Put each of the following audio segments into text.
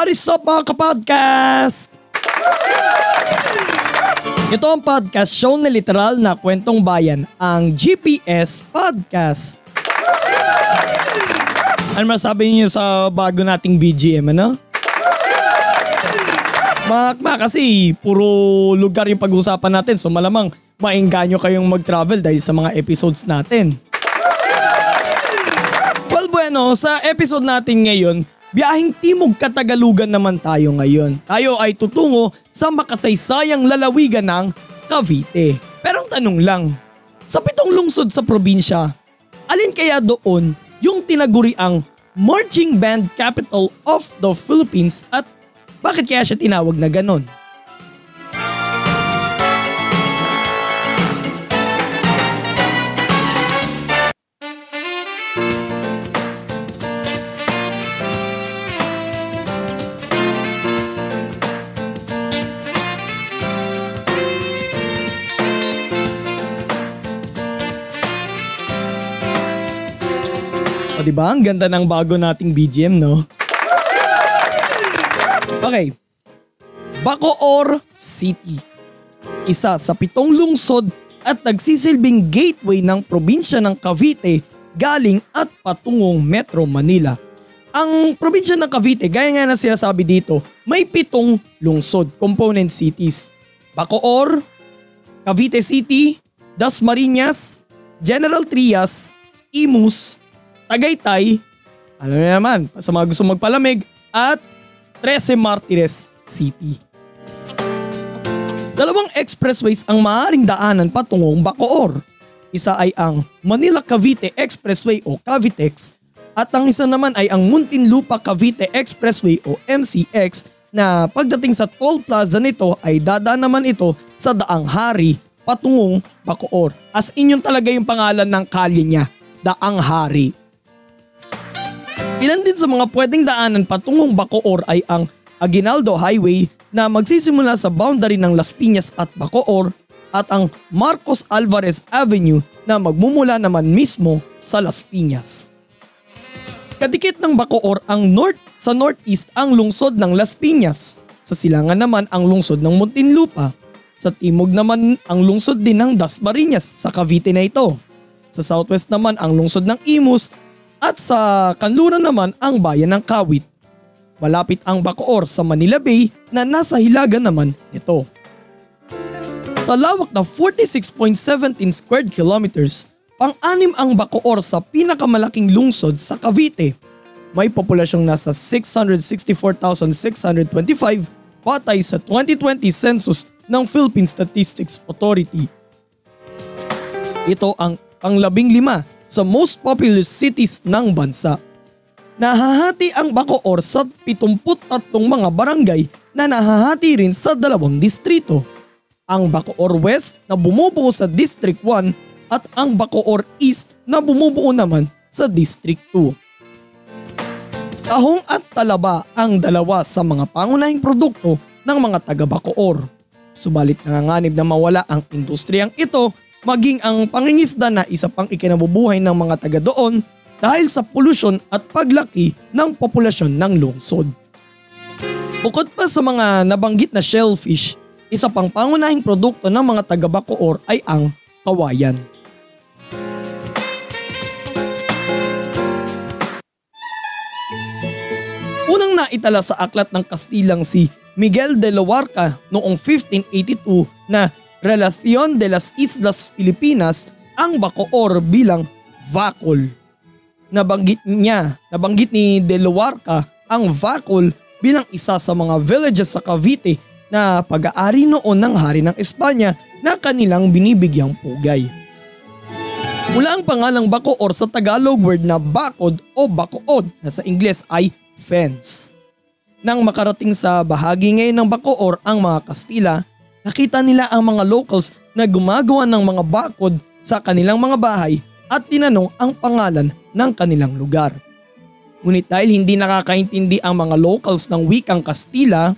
What is up mga kapodcast? Ito ang podcast show na literal na kwentong bayan, ang GPS Podcast. Ano masabi niyo sa bago nating BGM, ano? Makakma kasi puro lugar yung pag-usapan natin so malamang maengganyo kayong mag-travel dahil sa mga episodes natin. Well bueno, sa episode natin ngayon, biyahing Timog Katagalugan naman tayo ngayon. Tayo ay tutungo sa makasaysayang lalawigan ng Cavite. Pero ang tanong lang, sa pitong lungsod sa probinsya, alin kaya doon yung tinaguri ang Marching Band Capital of the Philippines at bakit kaya siya tinawag na ganon? O diba? Ang ganda ng bago nating BGM, no? Okay. Bacoor City. Isa sa pitong lungsod at nagsisilbing gateway ng probinsya ng Cavite galing at patungong Metro Manila. Ang probinsya ng Cavite, gaya nga na sinasabi dito, may pitong lungsod, component cities. Bacoor, Cavite City, Dasmariñas, General Trias, Imus, Tagaytay, ano na naman, sa mga gusto magpalamig, at Trece Martires City. Dalawang expressways ang maaaring daanan patungong Bacoor. Isa ay ang Manila-Cavite Expressway o Cavitex at ang isa naman ay ang Muntinlupa-Cavite Expressway o MCX na pagdating sa toll plaza nito ay dadaan naman ito sa Daang Hari patungong Bacoor. As in yun talaga yung pangalan ng kalye niya, Daang Hari. Ilan din sa mga pwedeng daanan patungong Bacoor ay ang Aguinaldo Highway na magsisimula sa boundary ng Las Piñas at Bacoor at ang Marcos Alvarez Avenue na magmumula naman mismo sa Las Piñas. Kadikit ng Bacoor ang north sa northeast ang lungsod ng Las Piñas. Sa silangan naman ang lungsod ng Muntinlupa. Sa timog naman ang lungsod din ng Dasmariñas sa Cavite na ito. Sa southwest naman ang lungsod ng Imus at sa kanluran naman ang bayan ng Kawit. Malapit ang Bacoor sa Manila Bay na nasa hilaga naman nito. Sa lawak na 46.17 square kilometers, pang-anim ang Bacoor sa pinakamalaking lungsod sa Cavite. May populasyong nasa 664,625 patay sa 2020 census ng Philippine Statistics Authority. Ito ang panglabing lima sa most populous cities ng bansa. Nahahati ang Bacoor sa 73 mga barangay na nahahati rin sa dalawang distrito. Ang Bacoor West na bumubuo sa District 1 at ang Bacoor East na bumubuo naman sa District 2. Tahong at talaba ang dalawa sa mga pangunahing produkto ng mga taga Bacoor. Subalit nanganganib na mawala ang industriyang ito maging ang pangingisda na isa pang ikinabubuhay ng mga taga doon dahil sa polusyon at paglaki ng populasyon ng lungsod. Bukod pa sa mga nabanggit na shellfish, isa pang pangunahing produkto ng mga taga Bacoor ay ang kawayan. Unang naitala sa aklat ng Kastilang si Miguel de Loarca noong 1582 na Relacion de las Islas Filipinas ang Bacoor bilang Vacol. Nabanggit niya, nabanggit ni De Luarca ang Vacol bilang isa sa mga villages sa Cavite na pag-aari noon ng hari ng Espanya na kanilang binibigyang pugay. Mula ang pangalang Bacoor sa Tagalog word na bakod o bakood na sa Ingles ay fence. Nang makarating sa bahagi ngayon ng Bacoor ang mga Kastila, nakita nila ang mga locals na gumagawa ng mga bakod sa kanilang mga bahay at tinanong ang pangalan ng kanilang lugar. Ngunit dahil hindi nakakaintindi ang mga locals ng wikang Kastila,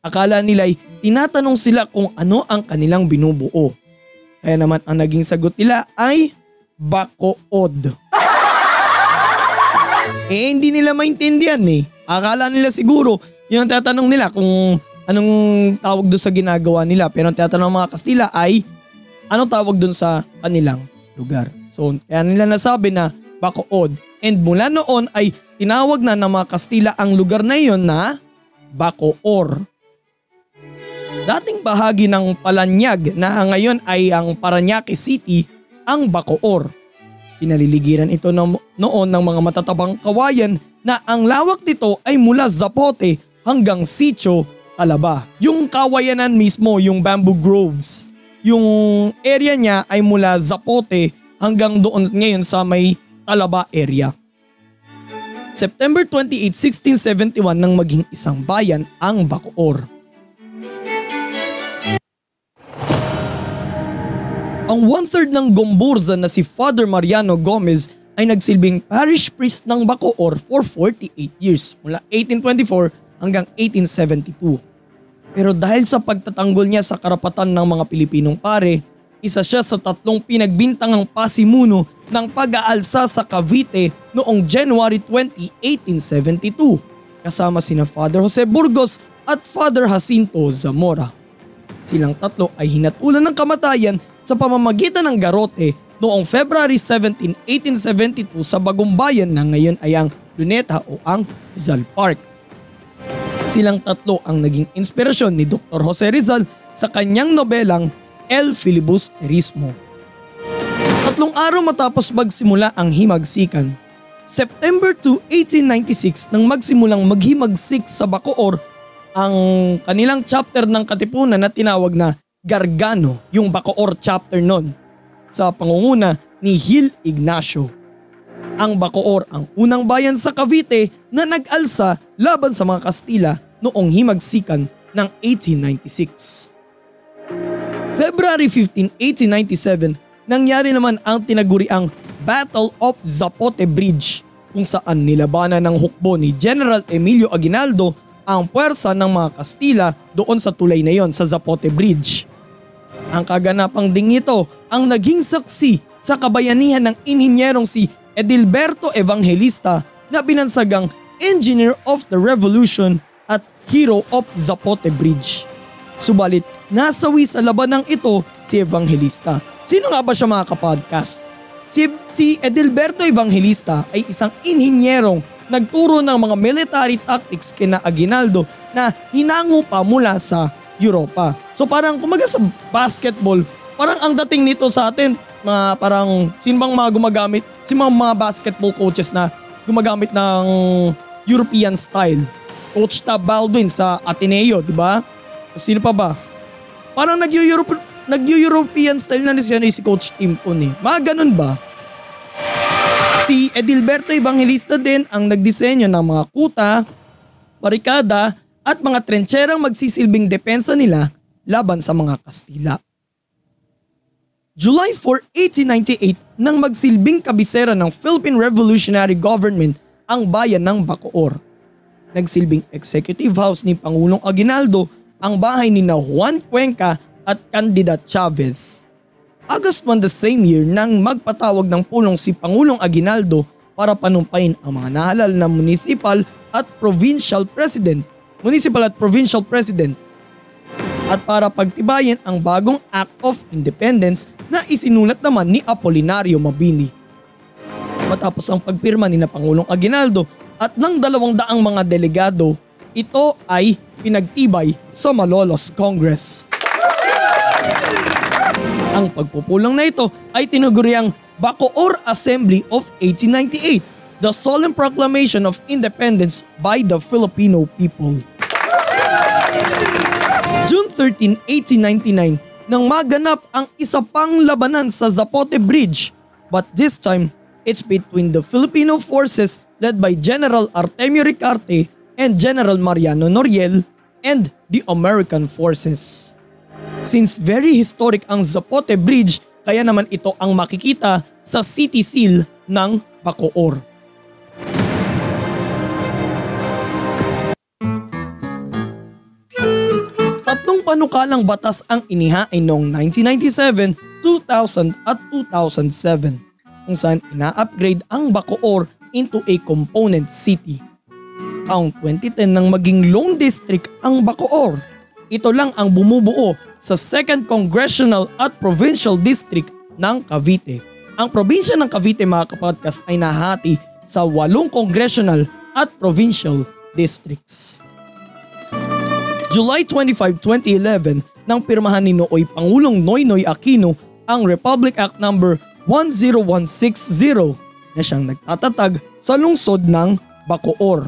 akala nila'y tinatanong sila kung ano ang kanilang binubuo. Kaya naman ang naging sagot nila ay Bacood. eh hindi nila maintindihan eh. Akala nila siguro, yung tatanong nila kung anong tawag doon sa ginagawa nila. Pero ang tatanong ng mga Kastila ay anong tawag doon sa kanilang lugar. So kaya nila nasabi na Bacood. And mula noon ay tinawag na ng mga Kastila ang lugar na iyon na Bacoor. Dating bahagi ng Palanyag na ngayon ay ang Paranaque City ang Bacoor. Pinaliligiran ito no- noon ng mga matatabang kawayan na ang lawak nito ay mula Zapote hanggang Sitio, Talaba. Yung kawayanan mismo, yung bamboo groves, yung area niya ay mula Zapote hanggang doon ngayon sa may Talaba area. September 28, 1671 nang maging isang bayan ang Bacoor. Ang one-third ng Gomburza na si Father Mariano Gomez ay nagsilbing parish priest ng Bacoor for 48 years mula 1824 hanggang 1872. Pero dahil sa pagtatanggol niya sa karapatan ng mga Pilipinong pare, isa siya sa tatlong pinagbintangang pasimuno ng pag-aalsa sa Cavite noong January 20, 1872 kasama sina Father Jose Burgos at Father Jacinto Zamora. Silang tatlo ay hinatulan ng kamatayan sa pamamagitan ng garote noong February 17, 1872 sa Bagumbayan na ngayon ay ang Luneta o ang Rizal Park. Silang tatlo ang naging inspirasyon ni Dr. Jose Rizal sa kanyang nobelang El Filibusterismo. Tatlong araw matapos magsimula ang himagsikan, September 2, 1896 nang magsimulang maghimagsik sa Bacoor ang kanilang chapter ng Katipunan na tinawag na Gargano, yung Bacoor chapter nun, sa pangunguna ni Gil Ignacio. Ang Bacoor ang unang bayan sa Cavite na nag-alsa laban sa mga Kastila noong himagsikan ng 1896. February 15, 1897, nangyari naman ang tinaguriang Battle of Zapote Bridge kung saan nilabanan ng hukbo ni General Emilio Aguinaldo ang puwersa ng mga Kastila doon sa tulay na yon sa Zapote Bridge. Ang kaganapang ding ito ang naging saksi sa kabayanihan ng inhinyerong si Edilberto Evangelista na binansagang Engineer of the Revolution at Hero of Zapote Bridge. Subalit nasawi sa labanang ito si Evangelista. Sino nga ba siya mga kapodcast? Si, si Edilberto Evangelista ay isang inhinyerong nagturo ng mga military tactics kina Aguinaldo na hinango pa mula sa Europa. So parang kumaga sa basketball, parang ang dating nito sa atin, mga parang sino bang mga gumagamit, si mga, mga basketball coaches na gumagamit ng European style. Coach Tab Baldwin sa Ateneo, di ba? Sino pa ba? Parang nag-Europe nag-European style na siya ni si Coach Timpon eh. Mga ganun ba? Si Edilberto Evangelista din ang nagdisenyo ng mga kuta, barikada at mga trencherang magsisilbing depensa nila laban sa mga Kastila. July 4, 1898 nang magsilbing kabisera ng Philippine Revolutionary Government ang bayan ng Bacoor. Nagsilbing executive house ni Pangulong Aguinaldo ang bahay ni na Juan Cuenca at Candidat Chavez. August 1 the same year nang magpatawag ng pulong si Pangulong Aguinaldo para panumpain ang mga nahalal na municipal at provincial president, municipal at provincial president at para pagtibayin ang bagong Act of Independence na isinulat naman ni Apolinario Mabini. Matapos ang pagpirma ni na Pangulong Aguinaldo at ng dalawang daang mga delegado, ito ay pinagtibay sa Malolos Congress. Ang pagpupulang na ito ay tinuguriang Bacoor Assembly of 1898, the solemn proclamation of independence by the Filipino people. June 13, 1899, nang maganap ang isa pang labanan sa Zapote Bridge, but this time it's between the Filipino forces led by General Artemio Ricarte and General Mariano Noriel and the American forces. Since very historic ang Zapote Bridge, kaya naman ito ang makikita sa city seal ng Bacoor. Panukalang batas ang inihain noong 1997, 2000 at 2007 kung saan ina-upgrade ang Bacoor into a component city. Taong 2010 nang maging Lone District ang Bacoor. Ito lang ang bumubuo sa 2nd Congressional at Provincial District ng Cavite. Ang probinsya ng Cavite mga kapodcast ay nahati sa walong congressional at provincial districts. July 25, 2011 nang pirmahan ni Nooy Pangulong Noynoy Aquino ang Republic Act No. 10160 na siyang nagtatatag sa lungsod ng Bacoor.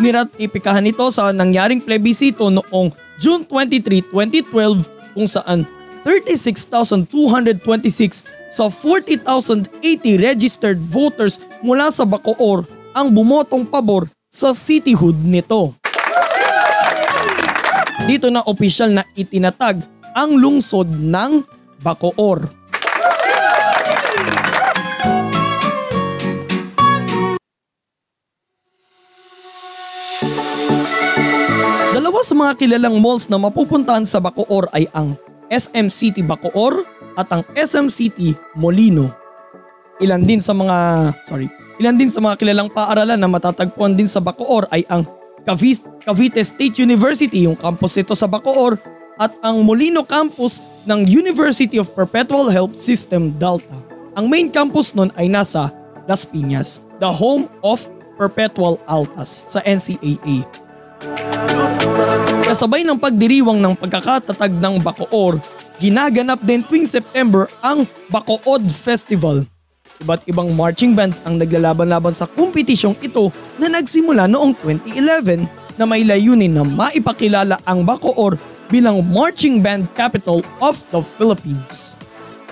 Niratipikahan ito sa nangyaring plebisito noong June 23, 2012 kung saan 36,226 sa 40,080 registered voters mula sa Bacoor ang bumotong pabor sa cityhood nito. Dito na opisyal na itinatag ang lungsod ng Bacoor. Dalawa sa mga kilalang malls na mapupuntahan sa Bacoor ay ang SM City Bacoor at ang SM City Molino. Ilan din sa mga, sorry, ilan din sa mga kilalang paaralan na matatagpuan din sa Bacoor ay ang Cavite State University, yung campus ito sa Bacoor, at ang Molino campus ng University of Perpetual Help System Delta. Ang main campus nun ay nasa Las Piñas, the home of Perpetual Altas sa NCAA. Kasabay ng pagdiriwang ng pagkakatatag ng Bacoor, ginaganap din tuwing September ang Bacood Festival. Iba't ibang marching bands ang naglalaban-laban sa kompetisyong ito na nagsimula noong 2011 na may layunin na maipakilala ang Bacoor bilang marching band capital of the Philippines.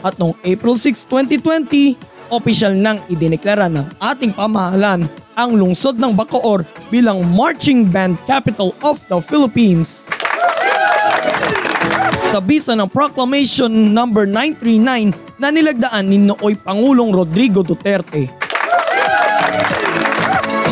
At noong April 6, 2020, opisyal nang idineklara ng ating pamahalaan ang lungsod ng Bacoor bilang marching band capital of the Philippines. Sa bisa ng Proclamation number 939 na nilagdaan ni Nooy Pangulong Rodrigo Duterte.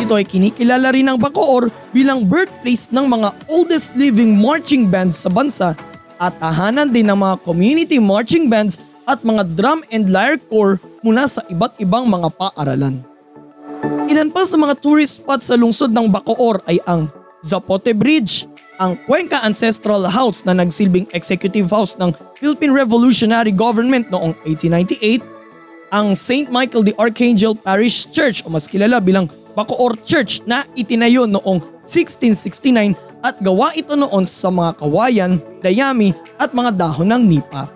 Ito ay kinikilala rin ng Bacoor bilang birthplace ng mga oldest living marching bands sa bansa at tahanan din ng mga community marching bands at mga drum and lyre corps mula sa iba't ibang mga paaralan. Ilan pa sa mga tourist spots sa lungsod ng Bacoor ay ang Zapote Bridge, ang Cuenca Ancestral House na nagsilbing executive house ng Philippine Revolutionary Government noong 1898, ang St. Michael the Archangel Parish Church o mas kilala bilang Bacoor Church na itinayo noong 1669 at gawa ito noon sa mga kawayan, dayami at mga dahon ng nipa.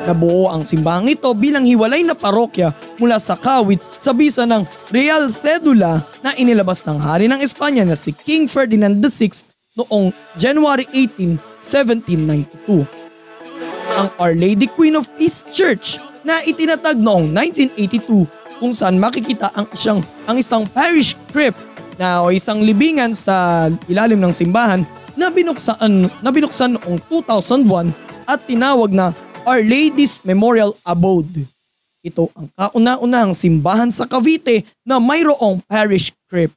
Nabuo ang simbahang ito bilang hiwalay na parokya mula sa kawit sa bisa ng Real Cedula na inilabas ng hari ng Espanya na si King Ferdinand VI noong January 18, 1792. Ang Our Lady Queen of Peace Church na itinatag noong 1982 kung saan makikita ang isang, ang isang parish crypt na o isang libingan sa ilalim ng simbahan na binuksan, na binuksan noong 2001 at tinawag na Our Lady's Memorial Abode. Ito ang kauna-unahang simbahan sa Cavite na mayroong parish crypt.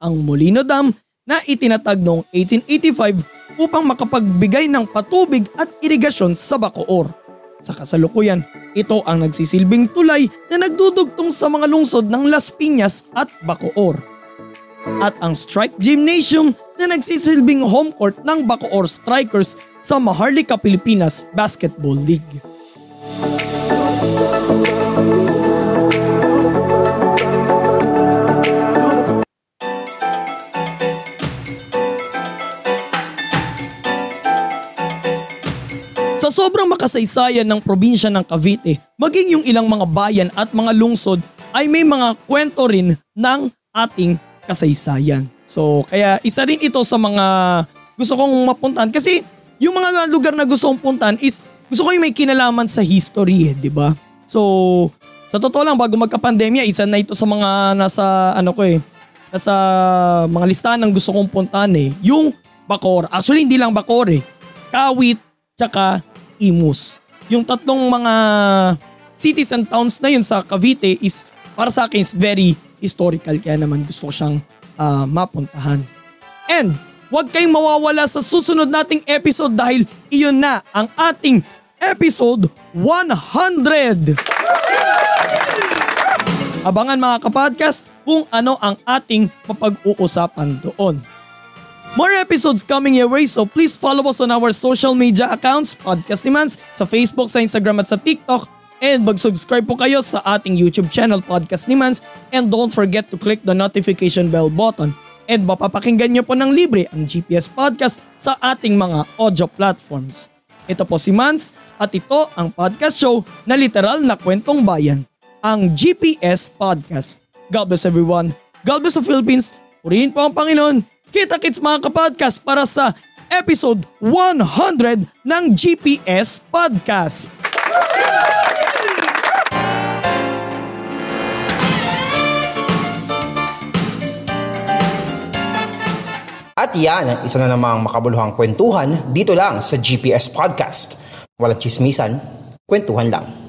Ang Molino Dam na itinatag noong 1885 upang makapagbigay ng patubig at irigasyon sa Bacoor. Sa kasalukuyan, ito ang nagsisilbing tulay na nagdudugtong sa mga lungsod ng Las Piñas at Bacoor. At ang Strike Gymnasium na nagsisilbing home court ng Bacoor Strikers sa Maharlika Pilipinas Basketball League. Sobrang makasaysayan ng probinsya ng Cavite, maging yung ilang mga bayan at mga lungsod ay may mga kwento rin ng ating kasaysayan. So kaya isa rin ito sa mga gusto kong mapuntahan kasi yung mga lugar na gusto kong puntahan is gusto ko yung may kinalaman sa history eh, di ba? So, sa totoo lang, bago magka-pandemya, isa na ito sa mga nasa, ano ko eh, nasa mga listahan ng gusto kong puntahan eh. Yung Bacor. Actually, hindi lang Bacor eh. Kawit, tsaka Imus. Yung tatlong mga cities and towns na yun sa Cavite is, para sa akin, is very historical. Kaya naman gusto ko siyang uh, mapuntahan. And, huwag kayong mawawala sa susunod nating episode dahil iyon na ang ating episode 100! Abangan mga kapodcast kung ano ang ating mapag-uusapan doon. More episodes coming your way so please follow us on our social media accounts, Podcast Demands, sa Facebook, sa Instagram at sa TikTok and mag-subscribe po kayo sa ating YouTube channel Podcast Demands and don't forget to click the notification bell button and mapapakinggan nyo po ng libre ang GPS Podcast sa ating mga audio platforms. Ito po si Mans at ito ang podcast show na literal na kwentong bayan ang GPS Podcast. God bless everyone. God bless the Philippines. Purihin po ang Panginoon. Kita-kits mga kapodcast para sa episode 100 ng GPS Podcast. At yan ang isa na namang makabuluhang kwentuhan dito lang sa GPS Podcast. Walang chismisan, kwentuhan lang.